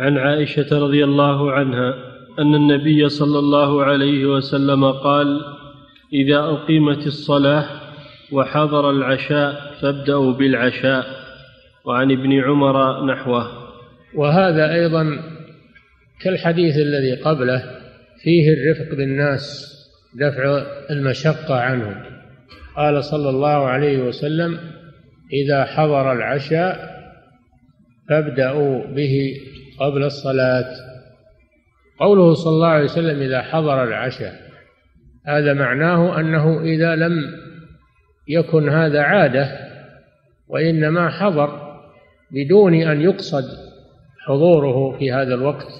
عن عائشة رضي الله عنها أن النبي صلى الله عليه وسلم قال إذا أقيمت الصلاة وحضر العشاء فابدأوا بالعشاء وعن ابن عمر نحوه. وهذا أيضا كالحديث الذي قبله فيه الرفق بالناس دفع المشقة عنهم. قال صلى الله عليه وسلم إذا حضر العشاء فابدأوا به قبل الصلاة. قوله صلى الله عليه وسلم إذا حضر العشاء هذا معناه أنه إذا لم يكن هذا عادة وإنما حضر بدون أن يقصد حضوره في هذا الوقت.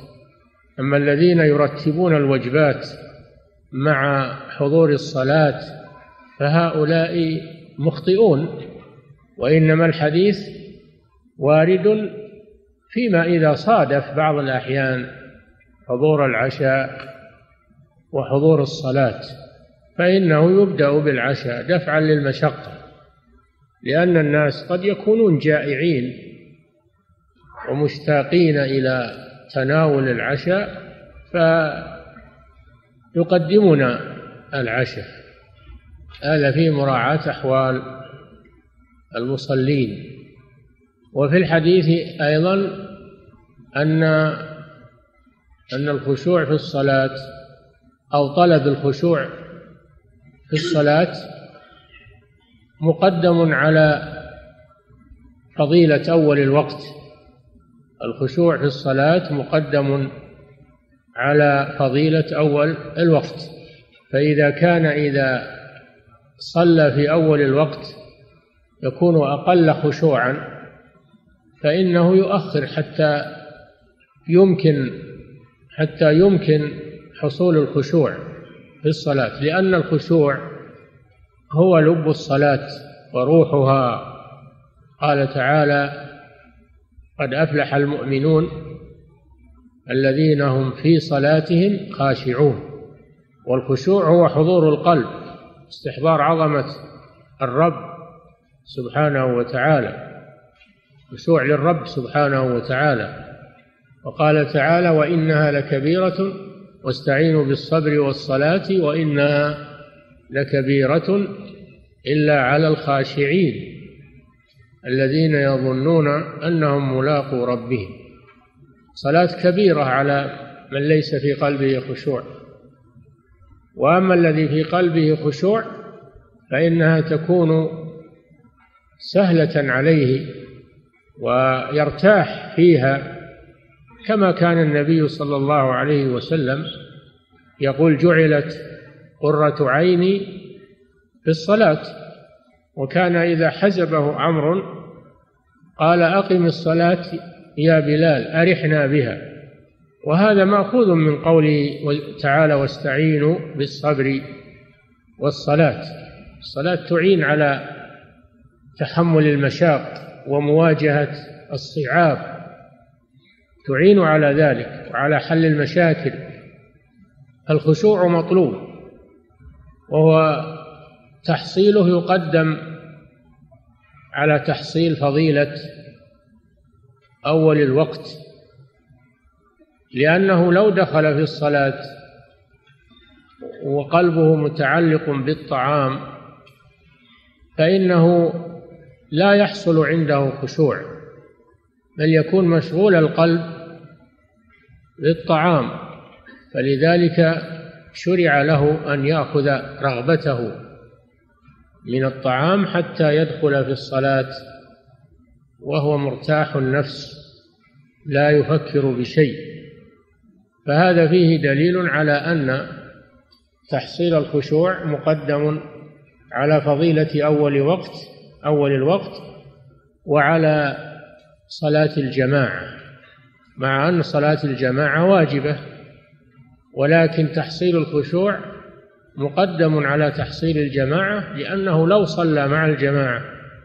أما الذين يرتبون الوجبات مع حضور الصلاة فهؤلاء مخطئون وإنما الحديث وارد فيما إذا صادف بعض الأحيان حضور العشاء وحضور الصلاة فإنه يبدأ بالعشاء دفعا للمشقة لأن الناس قد يكونون جائعين ومشتاقين إلى تناول العشاء فيقدمون العشاء. هذا في مراعاة أحوال المصلين. وفي الحديث أيضا أن أن الخشوع في الصلاة أو طلب الخشوع في الصلاة مقدم على فضيلة أول الوقت. الخشوع في الصلاة مقدم على فضيلة أول الوقت. فإذا كان إذا صلى في أول الوقت يكون أقل خشوعا. فإنه يؤخر حتى يمكن حتى يمكن حصول الخشوع في الصلاة لأن الخشوع هو لب الصلاة وروحها. قال تعالى قد أفلح المؤمنون الذين هم في صلاتهم خاشعون والخشوع هو حضور القلب استحضار عظمة الرب سبحانه وتعالى. خشوع للرب سبحانه وتعالى. وقال تعالى وإنها لكبيرة واستعينوا بالصبر والصلاة وإنها لكبيرة إلا على الخاشعين الذين يظنون أنهم ملاقو ربهم. صلاة كبيرة على من ليس في قلبه خشوع. وأما الذي في قلبه خشوع فإنها تكون سهلة عليه ويرتاح فيها كما كان النبي صلى الله عليه وسلم يقول جعلت قرة عيني في الصلاة وكان إذا حزبه أمر قال أقم الصلاة يا بلال أرحنا بها. وهذا مأخوذ من قوله تعالى واستعينوا بالصبر والصلاة. الصلاة تعين على تحمل المشاق. ومواجهة الصعاب تعين على ذلك وعلى حل المشاكل. الخشوع مطلوب وهو تحصيله يقدم على تحصيل فضيلة أول الوقت لأنه لو دخل في الصلاة وقلبه متعلق بالطعام فإنه لا يحصل عنده خشوع بل يكون مشغول القلب بالطعام فلذلك شرع له أن يأخذ رغبته من الطعام حتى يدخل في الصلاة وهو مرتاح النفس لا يفكر بشيء. فهذا فيه دليل على أن تحصيل الخشوع مقدم على فضيلة أول وقت أول الوقت وعلى صلاة الجماعة مع أن صلاة الجماعة واجبة ولكن تحصيل الخشوع مقدم على تحصيل الجماعة لأنه لو صلى مع الجماعة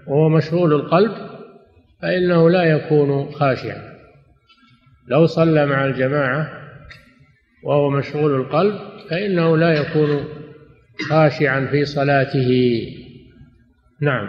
وهو مشغول القلب فإنه لا يكون خاشعا. لو صلى مع الجماعة وهو مشغول القلب فإنه لا يكون خاشعا في صلاته. نعم.